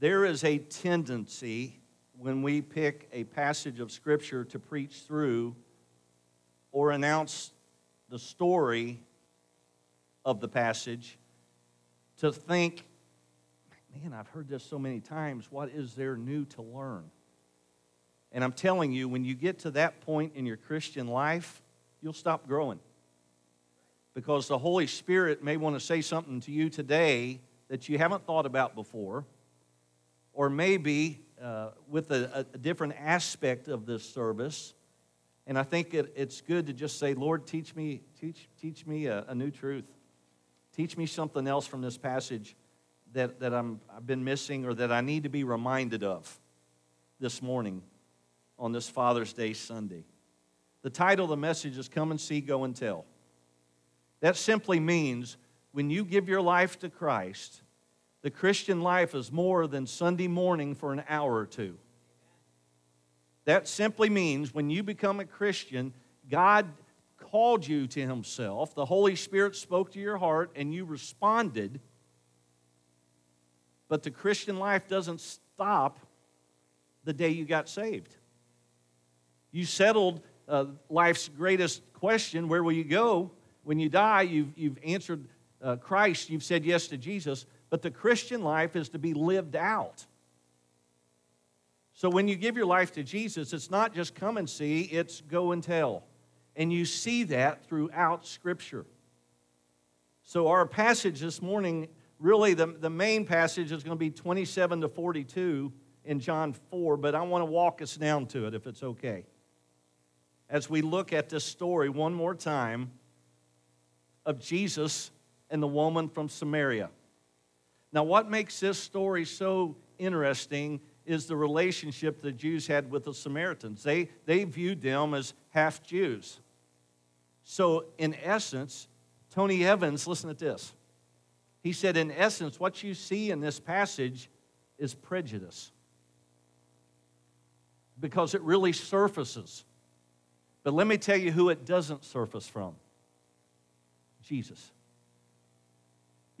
There is a tendency when we pick a passage of Scripture to preach through or announce the story of the passage to think, man, I've heard this so many times. What is there new to learn? And I'm telling you, when you get to that point in your Christian life, you'll stop growing. Because the Holy Spirit may want to say something to you today that you haven't thought about before, or maybe uh, with a, a, different aspect of this service. And I think it, it's good to just say, Lord, teach me, teach, teach me a, a new truth. Teach me something else from this passage that, that I'm, I've been missing or that I need to be reminded of this morning on this Father's Day Sunday. The title of the message is Come and See, Go and Tell. That simply means when you give your life to Christ, the Christian life is more than Sunday morning for an hour or two. That simply means when you become a Christian, God called you to Himself, the Holy Spirit spoke to your heart, and you responded. But the Christian life doesn't stop the day you got saved. You settled uh, life's greatest question where will you go? When you die, you've, you've answered uh, Christ, you've said yes to Jesus but the Christian life is to be lived out. So when you give your life to Jesus, it's not just come and see, it's go and tell. And you see that throughout Scripture. So our passage this morning, really the, the main passage is going to be 27 to 42 in John 4, but I want to walk us down to it if it's okay. As we look at this story one more time of Jesus and the woman from Samaria. Now, what makes this story so interesting is the relationship the Jews had with the Samaritans. They, they viewed them as half Jews. So, in essence, Tony Evans, listen to this. He said, in essence, what you see in this passage is prejudice because it really surfaces. But let me tell you who it doesn't surface from Jesus.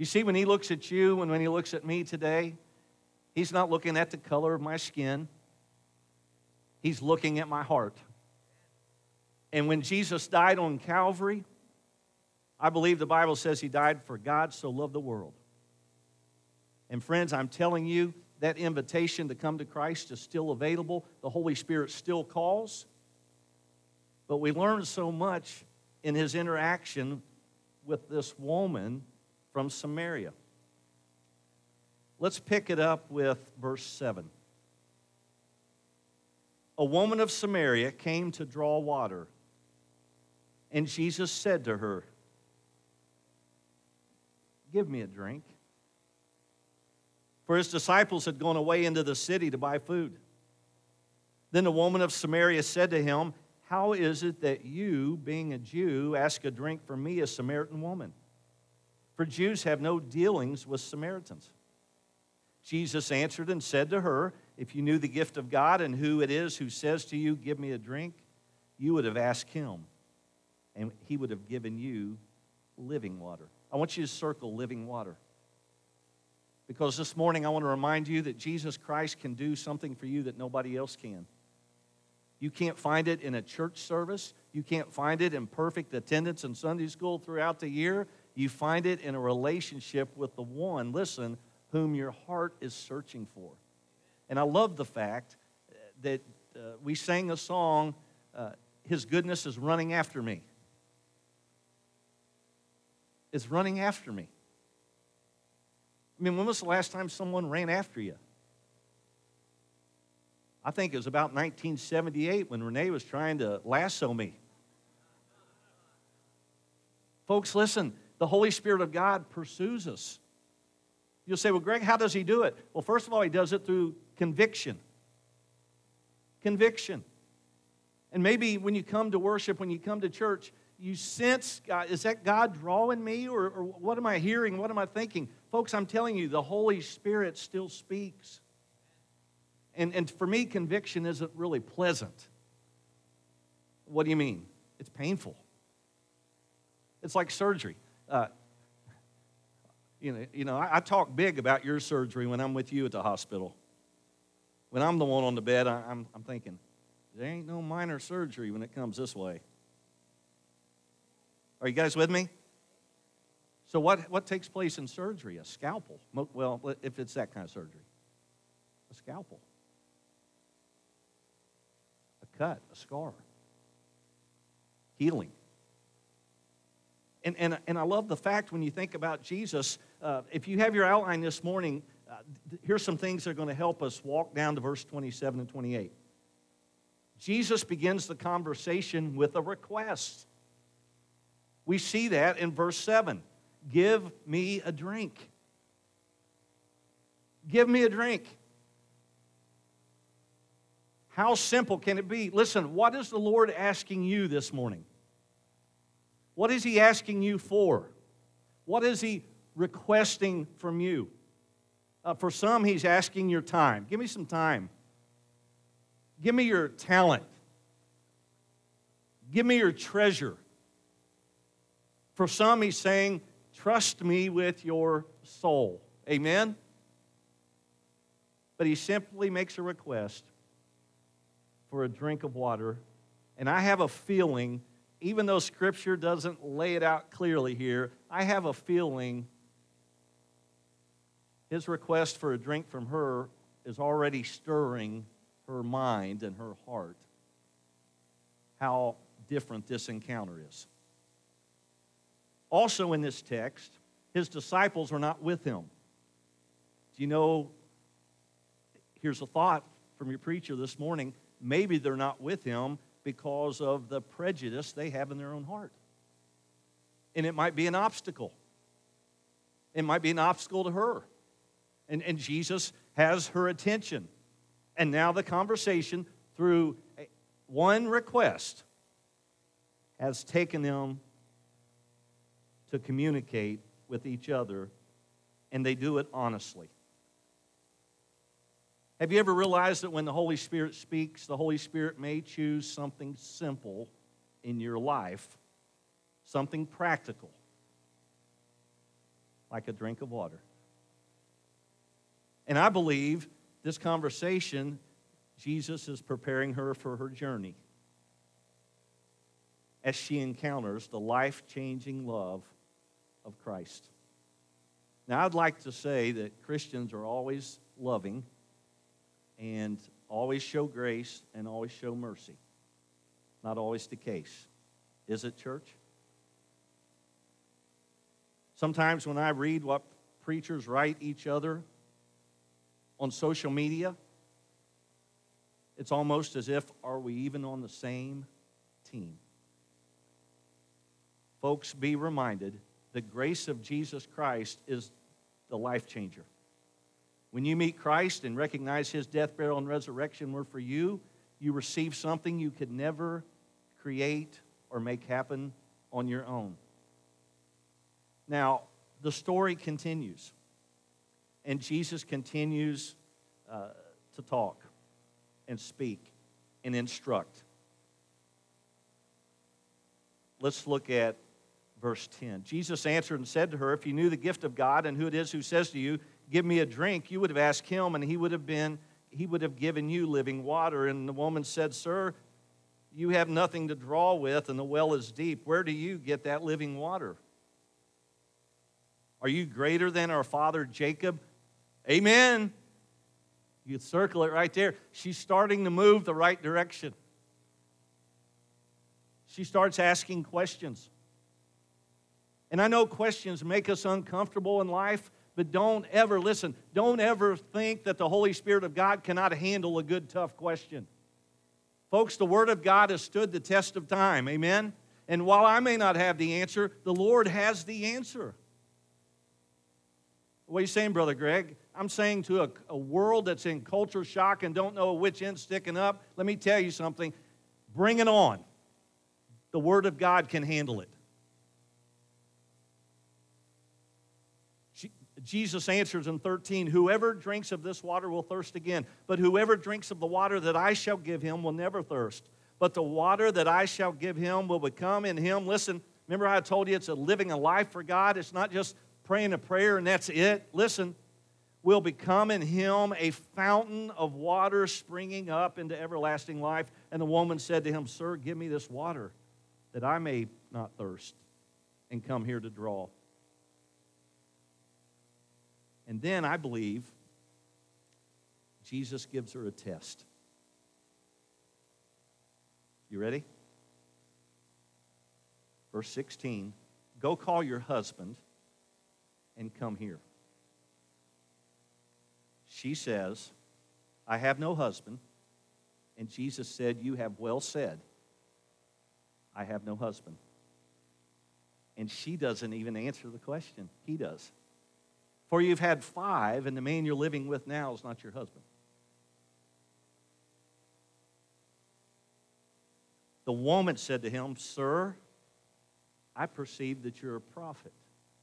You see, when he looks at you and when he looks at me today, he's not looking at the color of my skin, he's looking at my heart. And when Jesus died on Calvary, I believe the Bible says he died for God so loved the world. And friends, I'm telling you, that invitation to come to Christ is still available. The Holy Spirit still calls. But we learn so much in his interaction with this woman from Samaria. Let's pick it up with verse 7. A woman of Samaria came to draw water, and Jesus said to her, Give me a drink. For his disciples had gone away into the city to buy food. Then the woman of Samaria said to him, How is it that you, being a Jew, ask a drink from me, a Samaritan woman? For Jews have no dealings with Samaritans. Jesus answered and said to her, If you knew the gift of God and who it is who says to you, Give me a drink, you would have asked him, and he would have given you living water. I want you to circle living water. Because this morning I want to remind you that Jesus Christ can do something for you that nobody else can. You can't find it in a church service. You can't find it in perfect attendance in Sunday school throughout the year. You find it in a relationship with the one, listen, whom your heart is searching for. And I love the fact that uh, we sang a song, uh, His goodness is running after me. It's running after me. I mean, when was the last time someone ran after you? I think it was about 1978 when Renee was trying to lasso me. Folks, listen, the Holy Spirit of God pursues us. You'll say, well, Greg, how does he do it? Well, first of all, he does it through conviction. Conviction. And maybe when you come to worship, when you come to church, you sense, God, is that God drawing me or, or what am I hearing? What am I thinking? Folks, I'm telling you, the Holy Spirit still speaks. And, and for me, conviction isn't really pleasant. What do you mean? It's painful. It's like surgery. Uh, You know, you know I, I talk big about your surgery when I'm with you at the hospital. When I'm the one on the bed, I, I'm, I'm thinking, there ain't no minor surgery when it comes this way. Are you guys with me? So, what, what takes place in surgery? A scalpel. Well, if it's that kind of surgery, a scalpel, a cut, a scar, healing. And, and, and I love the fact when you think about Jesus, uh, if you have your outline this morning, uh, here's some things that are going to help us walk down to verse 27 and 28. Jesus begins the conversation with a request. We see that in verse 7 Give me a drink. Give me a drink. How simple can it be? Listen, what is the Lord asking you this morning? What is He asking you for? What is He requesting from you? Uh, for some, He's asking your time. Give me some time. Give me your talent. Give me your treasure. For some, He's saying, Trust me with your soul. Amen? But He simply makes a request for a drink of water. And I have a feeling even though Scripture doesn't lay it out clearly here, I have a feeling his request for a drink from her is already stirring her mind and her heart. How different this encounter is. Also, in this text, his disciples are not with him. Do you know? Here's a thought from your preacher this morning. Maybe they're not with him because of the prejudice they have in their own heart. And it might be an obstacle. It might be an obstacle to her. And, and Jesus has her attention. And now the conversation, through one request, has taken them to communicate with each other, and they do it honestly. Have you ever realized that when the Holy Spirit speaks, the Holy Spirit may choose something simple in your life, something practical, like a drink of water? And I believe this conversation, Jesus is preparing her for her journey as she encounters the life changing love of Christ. Now, I'd like to say that Christians are always loving and always show grace and always show mercy. Not always the case. Is it, church? Sometimes when I read what preachers write each other on social media, it's almost as if, are we even on the same team? Folks, be reminded the grace of Jesus Christ is the life changer. When you meet Christ and recognize his death, burial, and resurrection were for you, you receive something you could never create or make happen on your own. Now, the story continues, and Jesus continues uh, to talk and speak and instruct. Let's look at verse 10. Jesus answered and said to her, If you knew the gift of God and who it is who says to you, give me a drink, you would have asked him, and he would have been, he would have given you living water. And the woman said, Sir, you have nothing to draw with, and the well is deep. Where do you get that living water? Are you greater than our father Jacob? Amen. You circle it right there. She's starting to move the right direction. She starts asking questions. And I know questions make us uncomfortable in life, but don't ever, listen, don't ever think that the Holy Spirit of God cannot handle a good, tough question. Folks, the Word of God has stood the test of time. Amen? And while I may not have the answer, the Lord has the answer. What are you saying, Brother Greg? I'm saying to a, a world that's in culture shock and don't know which end's sticking up, let me tell you something. Bring it on. The Word of God can handle it. Jesus answers in 13, Whoever drinks of this water will thirst again, but whoever drinks of the water that I shall give him will never thirst. But the water that I shall give him will become in him. Listen, remember I told you it's a living a life for God? It's not just praying a prayer and that's it. Listen, will become in him a fountain of water springing up into everlasting life. And the woman said to him, Sir, give me this water that I may not thirst and come here to draw. And then I believe Jesus gives her a test. You ready? Verse 16 Go call your husband and come here. She says, I have no husband. And Jesus said, You have well said, I have no husband. And she doesn't even answer the question. He does. For you've had five, and the man you're living with now is not your husband. The woman said to him, Sir, I perceive that you're a prophet.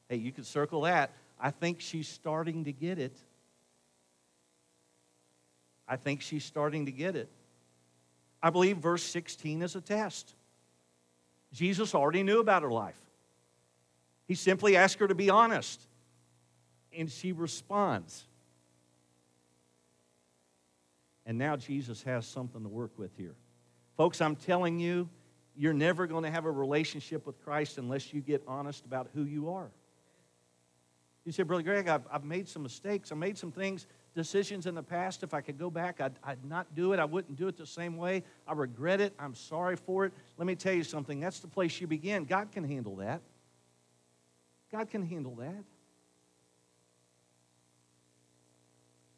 Hey, you can circle that. I think she's starting to get it. I think she's starting to get it. I believe verse 16 is a test. Jesus already knew about her life. He simply asked her to be honest, and she responds. And now Jesus has something to work with here. Folks, I'm telling you, you're never going to have a relationship with Christ unless you get honest about who you are. You say, Brother Greg, I've, I've made some mistakes. I made some things, decisions in the past. If I could go back, I'd, I'd not do it. I wouldn't do it the same way. I regret it. I'm sorry for it. Let me tell you something. That's the place you begin. God can handle that. God can handle that.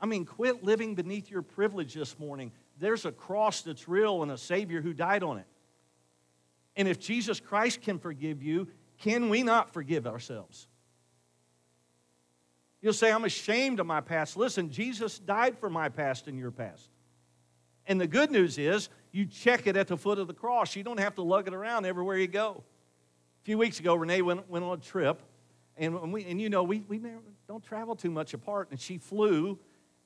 I mean, quit living beneath your privilege this morning. There's a cross that's real and a Savior who died on it. And if Jesus Christ can forgive you, can we not forgive ourselves? You'll say, I'm ashamed of my past. Listen, Jesus died for my past and your past. And the good news is, you check it at the foot of the cross. You don't have to lug it around everywhere you go. A few weeks ago, Renee went, went on a trip, and, we, and you know, we, we don't travel too much apart. And she flew,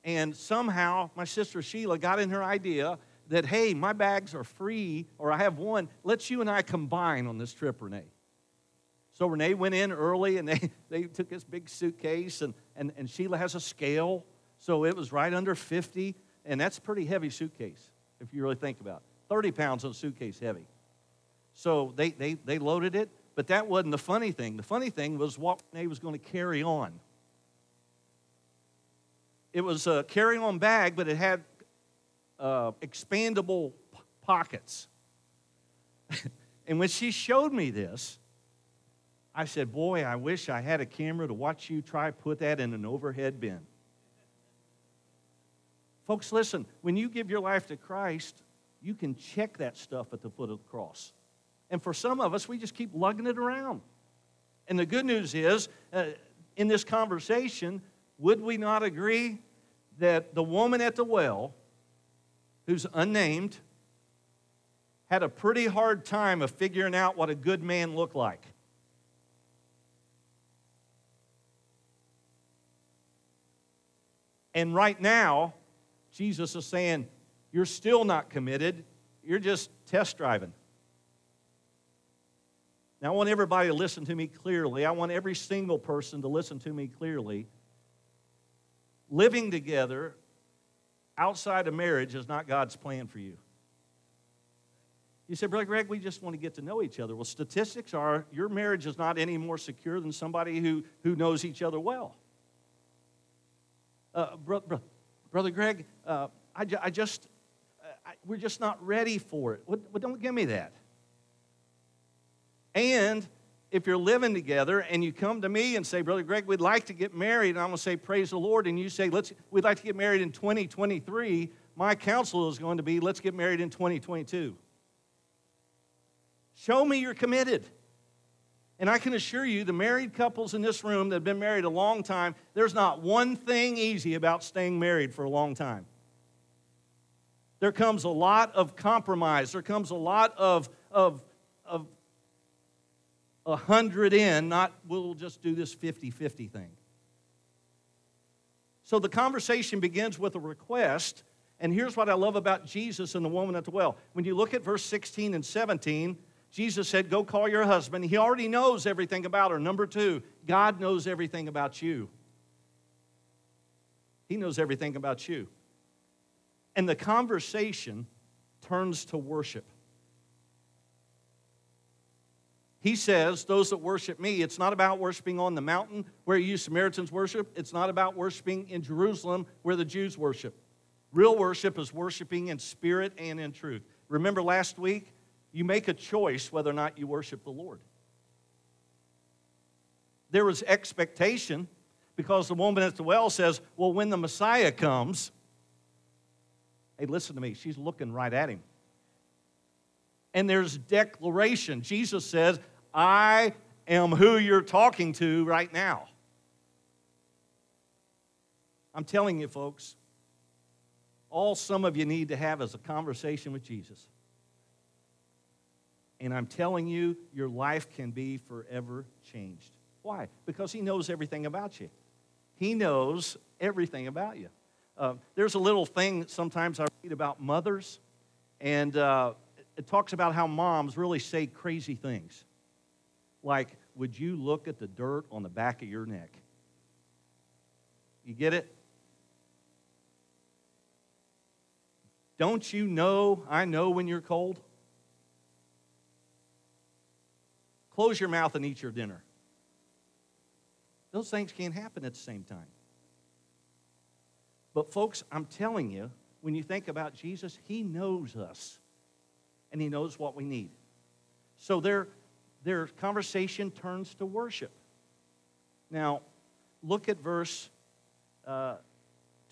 and somehow my sister Sheila got in her idea that, hey, my bags are free, or I have one. Let's you and I combine on this trip, Renee. So Renee went in early and they, they took this big suitcase, and, and, and Sheila has a scale, so it was right under 50, and that's a pretty heavy suitcase if you really think about it. 30 pounds on a suitcase heavy. So they, they, they loaded it, but that wasn't the funny thing. The funny thing was what Renee was going to carry on. It was a carry on bag, but it had uh, expandable p- pockets. and when she showed me this, I said, Boy, I wish I had a camera to watch you try put that in an overhead bin. Folks, listen, when you give your life to Christ, you can check that stuff at the foot of the cross. And for some of us, we just keep lugging it around. And the good news is, uh, in this conversation, would we not agree that the woman at the well who's unnamed, had a pretty hard time of figuring out what a good man looked like. And right now, Jesus is saying, You're still not committed, you're just test driving. Now, I want everybody to listen to me clearly. I want every single person to listen to me clearly. Living together outside of marriage is not God's plan for you. You say, Brother Greg, we just want to get to know each other. Well, statistics are your marriage is not any more secure than somebody who, who knows each other well. Uh, bro, bro, Brother Greg, uh, I, I, just, uh, I, we're just not ready for it. Well, don't give me that. And if you're living together and you come to me and say, Brother Greg, we'd like to get married, and I'm going to say, Praise the Lord, and you say, let's, We'd like to get married in 2023, my counsel is going to be, Let's get married in 2022. Show me you're committed. And I can assure you, the married couples in this room that have been married a long time, there's not one thing easy about staying married for a long time. There comes a lot of compromise, there comes a lot of, of, of a hundred in, not we'll just do this 50 50 thing. So the conversation begins with a request. And here's what I love about Jesus and the woman at the well. When you look at verse 16 and 17, Jesus said, Go call your husband. He already knows everything about her. Number two, God knows everything about you. He knows everything about you. And the conversation turns to worship. He says, Those that worship me, it's not about worshiping on the mountain where you Samaritans worship. It's not about worshiping in Jerusalem where the Jews worship. Real worship is worshiping in spirit and in truth. Remember last week? You make a choice whether or not you worship the Lord. There was expectation because the woman at the well says, Well, when the Messiah comes, hey, listen to me, she's looking right at him. And there's declaration. Jesus says, I am who you're talking to right now. I'm telling you, folks, all some of you need to have is a conversation with Jesus. And I'm telling you, your life can be forever changed. Why? Because He knows everything about you. He knows everything about you. Uh, there's a little thing sometimes I read about mothers, and uh, it talks about how moms really say crazy things. Like, would you look at the dirt on the back of your neck? You get it? Don't you know I know when you're cold? Close your mouth and eat your dinner. Those things can't happen at the same time. But, folks, I'm telling you, when you think about Jesus, He knows us and He knows what we need. So their, their conversation turns to worship. Now, look at verse uh,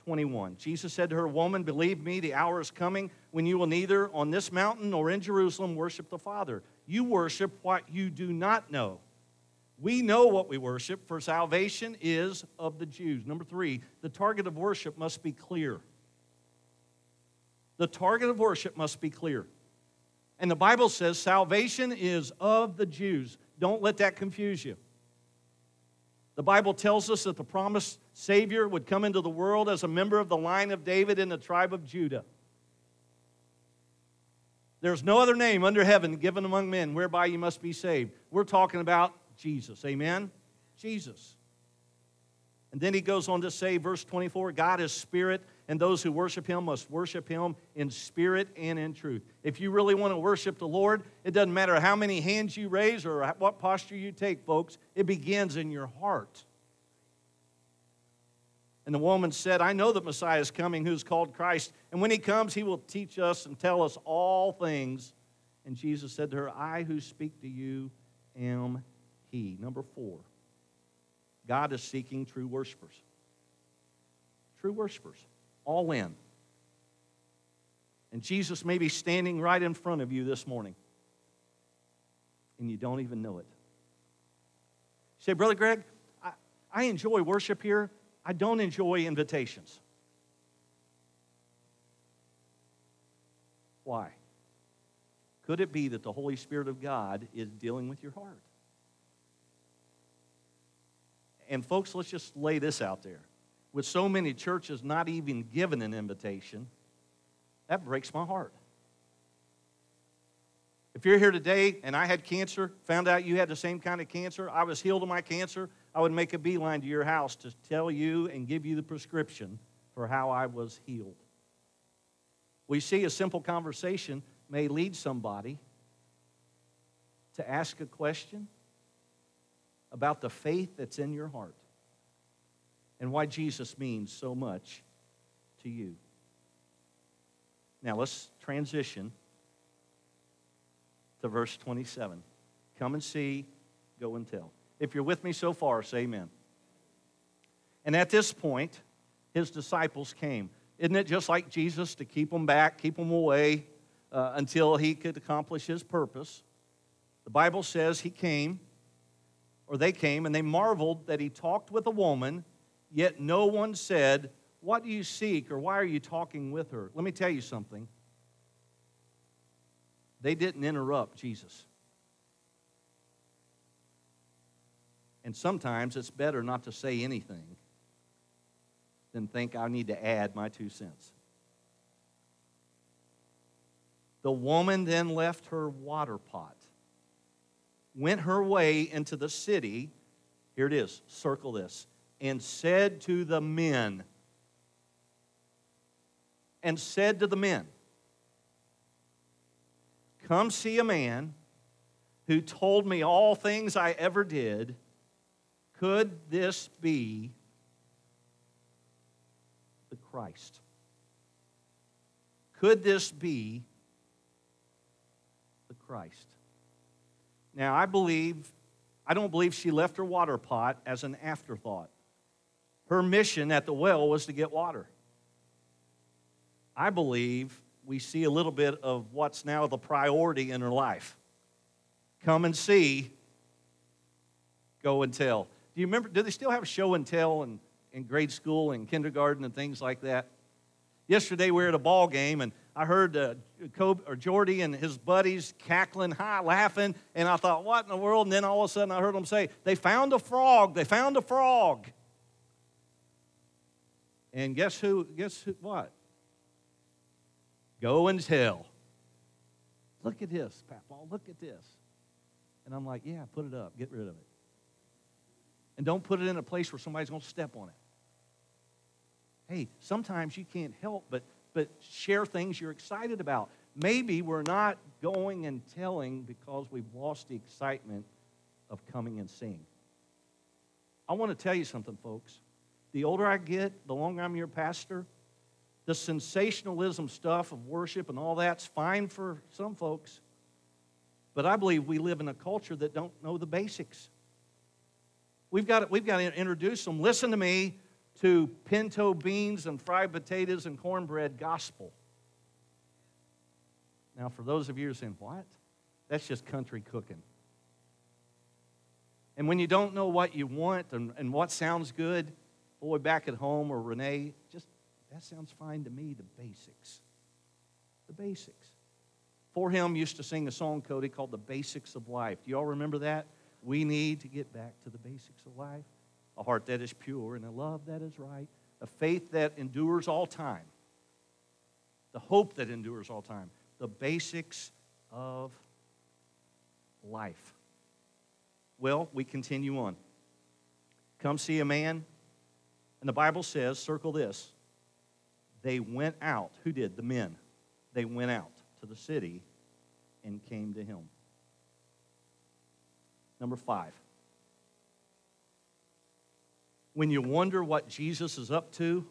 21. Jesus said to her, Woman, believe me, the hour is coming when you will neither on this mountain nor in Jerusalem worship the Father. You worship what you do not know. We know what we worship, for salvation is of the Jews. Number three, the target of worship must be clear. The target of worship must be clear. And the Bible says salvation is of the Jews. Don't let that confuse you. The Bible tells us that the promised Savior would come into the world as a member of the line of David in the tribe of Judah. There's no other name under heaven given among men whereby you must be saved. We're talking about Jesus. Amen? Jesus. And then he goes on to say, verse 24 God is spirit, and those who worship him must worship him in spirit and in truth. If you really want to worship the Lord, it doesn't matter how many hands you raise or what posture you take, folks, it begins in your heart. And the woman said, I know that Messiah is coming, who's called Christ. And when he comes, he will teach us and tell us all things. And Jesus said to her, I who speak to you am he. Number four, God is seeking true worshipers. True worshipers, all in. And Jesus may be standing right in front of you this morning, and you don't even know it. You say, Brother Greg, I, I enjoy worship here. I don't enjoy invitations. Why? Could it be that the Holy Spirit of God is dealing with your heart? And folks, let's just lay this out there. With so many churches not even given an invitation, that breaks my heart. If you're here today and I had cancer, found out you had the same kind of cancer, I was healed of my cancer, I would make a beeline to your house to tell you and give you the prescription for how I was healed. We see a simple conversation may lead somebody to ask a question about the faith that's in your heart and why Jesus means so much to you. Now let's transition to verse 27. Come and see, go and tell. If you're with me so far, say amen. And at this point, his disciples came. Isn't it just like Jesus to keep them back, keep them away uh, until he could accomplish his purpose? The Bible says he came or they came and they marveled that he talked with a woman, yet no one said, What do you seek or why are you talking with her? Let me tell you something. They didn't interrupt Jesus. And sometimes it's better not to say anything than think I need to add my two cents. The woman then left her water pot went her way into the city. Here it is, circle this. And said to the men, and said to the men, Come see a man who told me all things I ever did. Could this be the Christ? Could this be the Christ? Now, I believe, I don't believe she left her water pot as an afterthought. Her mission at the well was to get water. I believe we see a little bit of what's now the priority in her life. Come and see, go and tell. Do you remember? Do they still have show and tell in, in grade school and kindergarten and things like that? Yesterday we were at a ball game and I heard uh, Kobe, or Jordy and his buddies cackling high, laughing, and I thought, what in the world? And then all of a sudden I heard them say, they found a frog. They found a frog. And guess who? Guess who, what? Go and tell. Look at this, Paul. Look at this. And I'm like, yeah, put it up. Get rid of it. And don't put it in a place where somebody's going to step on it. Hey, sometimes you can't help but, but share things you're excited about. Maybe we're not going and telling because we've lost the excitement of coming and seeing. I want to tell you something, folks. The older I get, the longer I'm your pastor, the sensationalism stuff of worship and all that's fine for some folks. But I believe we live in a culture that don't know the basics. We've got, we've got to introduce them. Listen to me to pinto beans and fried potatoes and cornbread gospel. Now, for those of you saying, what? That's just country cooking. And when you don't know what you want and, and what sounds good, boy, back at home or Renee, just that sounds fine to me, the basics. The basics. 4Him used to sing a song, Cody, called The Basics of Life. Do you all remember that? We need to get back to the basics of life. A heart that is pure and a love that is right. A faith that endures all time. The hope that endures all time. The basics of life. Well, we continue on. Come see a man. And the Bible says, circle this, they went out. Who did? The men. They went out to the city and came to him. Number five. When you wonder what Jesus is up to,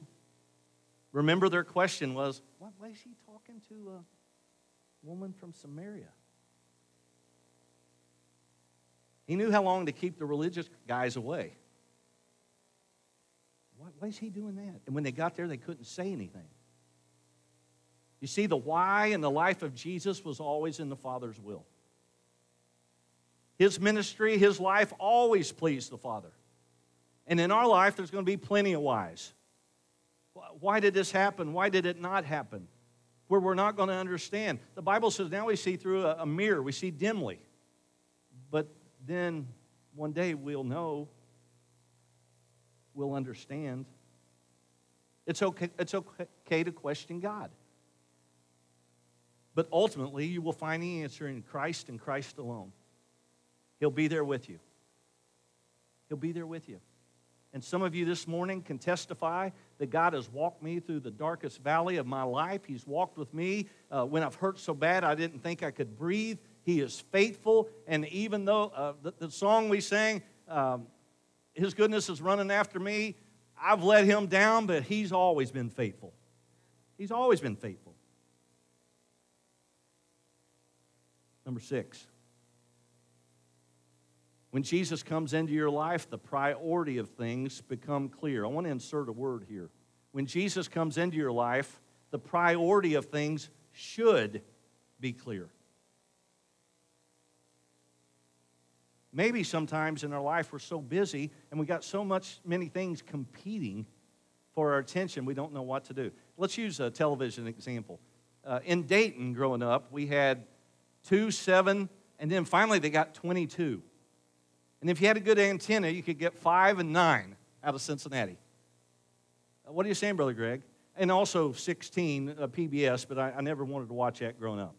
remember their question was, why is he talking to a woman from Samaria? He knew how long to keep the religious guys away. Why, why is he doing that? And when they got there, they couldn't say anything. You see, the why in the life of Jesus was always in the Father's will. His ministry, his life always pleased the Father. And in our life, there's going to be plenty of whys. Why did this happen? Why did it not happen? Where we're not going to understand. The Bible says now we see through a, mirror, we see dimly. But then one day we'll know will understand. It's okay, it's okay to question God. But ultimately, you will find the answer in Christ and Christ alone. He'll be there with you. He'll be there with you. And some of you this morning can testify that God has walked me through the darkest valley of my life. He's walked with me uh, when I've hurt so bad I didn't think I could breathe. He is faithful. And even though uh, the, the, song we sang, um, his goodness is running after me. I've let him down, but he's always been faithful. He's always been faithful. Number six. When Jesus comes into your life, the priority of things become clear. I want to insert a word here. When Jesus comes into your life, the priority of things should be clear. Maybe sometimes in our life we're so busy and we got so much many things competing for our attention we don't know what to do. Let's use a television example. Uh, in Dayton, growing up, we had two, seven, and then finally they got 22. And if you had a good antenna, you could get five and nine out of Cincinnati. Uh, what are you saying, Brother Greg? And also 16 uh, PBS, but I, I never wanted to watch that growing up.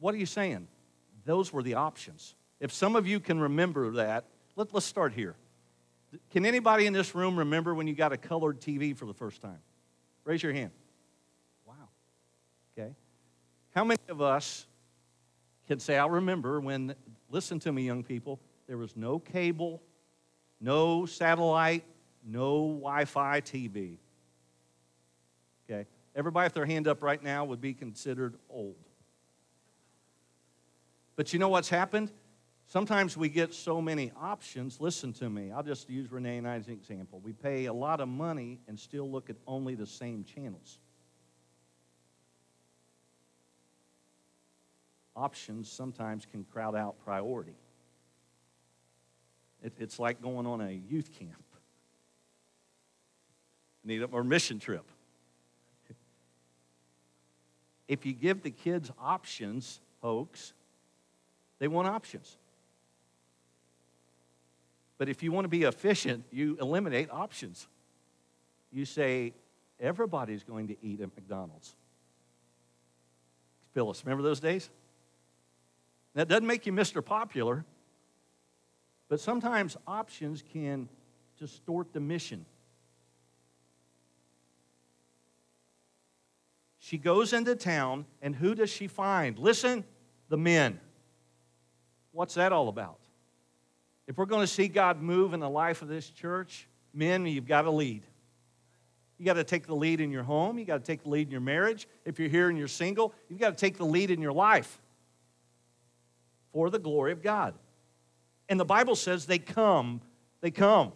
What are you saying? Those were the options. If some of you can remember that, let, let's start here. Can anybody in this room remember when you got a colored TV for the first time? Raise your hand. Wow. Okay. How many of us can say, I remember when, listen to me, young people, there was no cable, no satellite, no Wi Fi TV. Okay. Everybody with their hand up right now would be considered old. But you know what's happened? Sometimes we get so many options. Listen to me. I'll just use Renee and I as an example. We pay a lot of money and still look at only the same channels. Options sometimes can crowd out priority. It, it's like going on a youth camp need or mission trip. If you give the kids options, folks, they want options. But if you want to be efficient, you eliminate options. You say, everybody's going to eat at McDonald's. Phyllis, remember those days? That doesn't make you Mr. Popular, but sometimes options can distort the mission. She goes into town, and who does she find? Listen, the men. What's that all about? If we're going to see God move in the life of this church, men, you've got to lead. You got to take the lead in your home. You got to take the lead in your marriage. If you're here and you're single, you've got to take the lead in your life for the glory of God. And the Bible says they come, they come.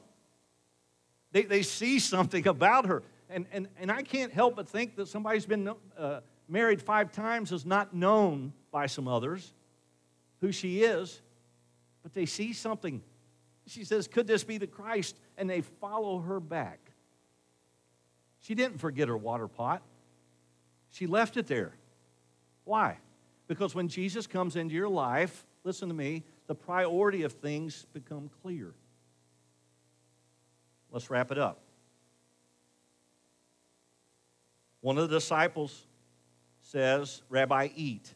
They, they see something about her. And, and, and I can't help but think that somebody who's been uh, married five times is not known by some others who she is but they see something. She says, Could this be the Christ? And they follow her back. She didn't forget her water pot, she left it there. Why? Because when Jesus comes into your life, listen to me, the priority of things become clear. Let's wrap it up. One of the disciples says, Rabbi, eat.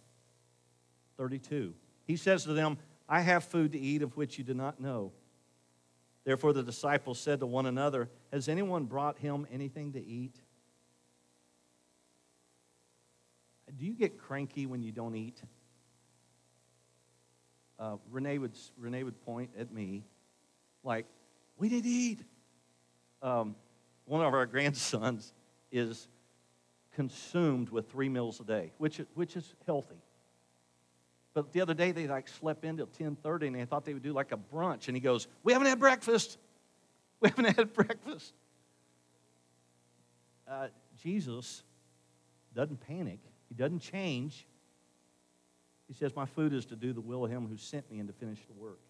32. He says to them, I have food to eat of which you do not know. Therefore, the disciples said to one another, Has anyone brought him anything to eat? Do you get cranky when you don't eat? Uh, Renee, would, Renee would point at me like, We didn't eat. Um, one of our grandsons is consumed with three meals a day, which, which is healthy. But the other day they like slept in till 10:30 and they thought they would do like a brunch. And he goes, "We haven't had breakfast. We haven't had breakfast." Uh, Jesus doesn't panic. He doesn't change. He says, "My food is to do the will of Him who sent me and to finish the work."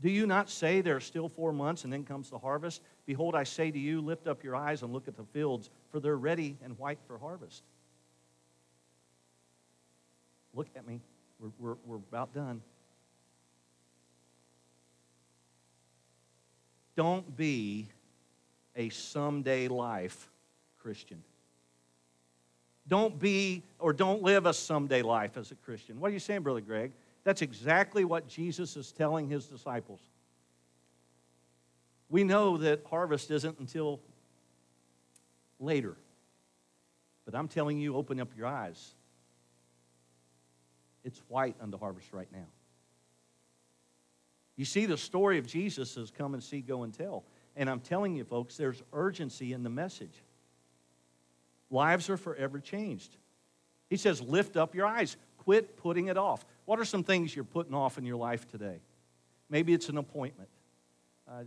Do you not say there are still four months and then comes the harvest? Behold, I say to you, lift up your eyes and look at the fields, for they're ready and white for harvest. Look at me. We're, we're, we're about done. Don't be a someday life Christian. Don't be or don't live a someday life as a Christian. What are you saying, Brother Greg? That's exactly what Jesus is telling his disciples. We know that harvest isn't until later. But I'm telling you, open up your eyes. It's white unto harvest right now. You see, the story of Jesus is come and see, go and tell. And I'm telling you, folks, there's urgency in the message. Lives are forever changed. He says, lift up your eyes. Quit putting it off. What are some things you're putting off in your life today? Maybe it's an appointment. I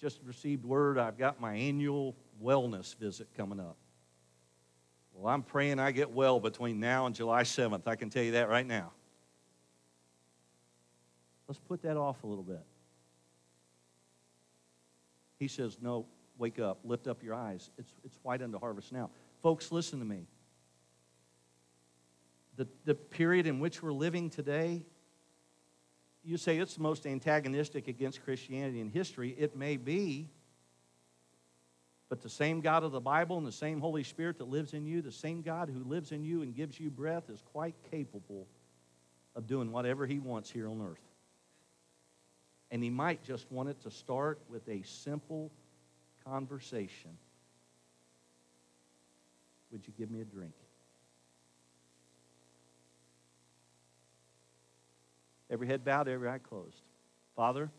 just received word I've got my annual wellness visit coming up. Well, I'm praying I get well between now and July 7th. I can tell you that right now. Let's put that off a little bit. He says, No, wake up, lift up your eyes. It's, it's white unto harvest now. Folks, listen to me. The, the period in which we're living today, you say it's the most antagonistic against Christianity in history. It may be. But the same God of the Bible and the same Holy Spirit that lives in you, the same God who lives in you and gives you breath, is quite capable of doing whatever He wants here on earth. And He might just want it to start with a simple conversation. Would you give me a drink? Every head bowed, every eye closed. Father,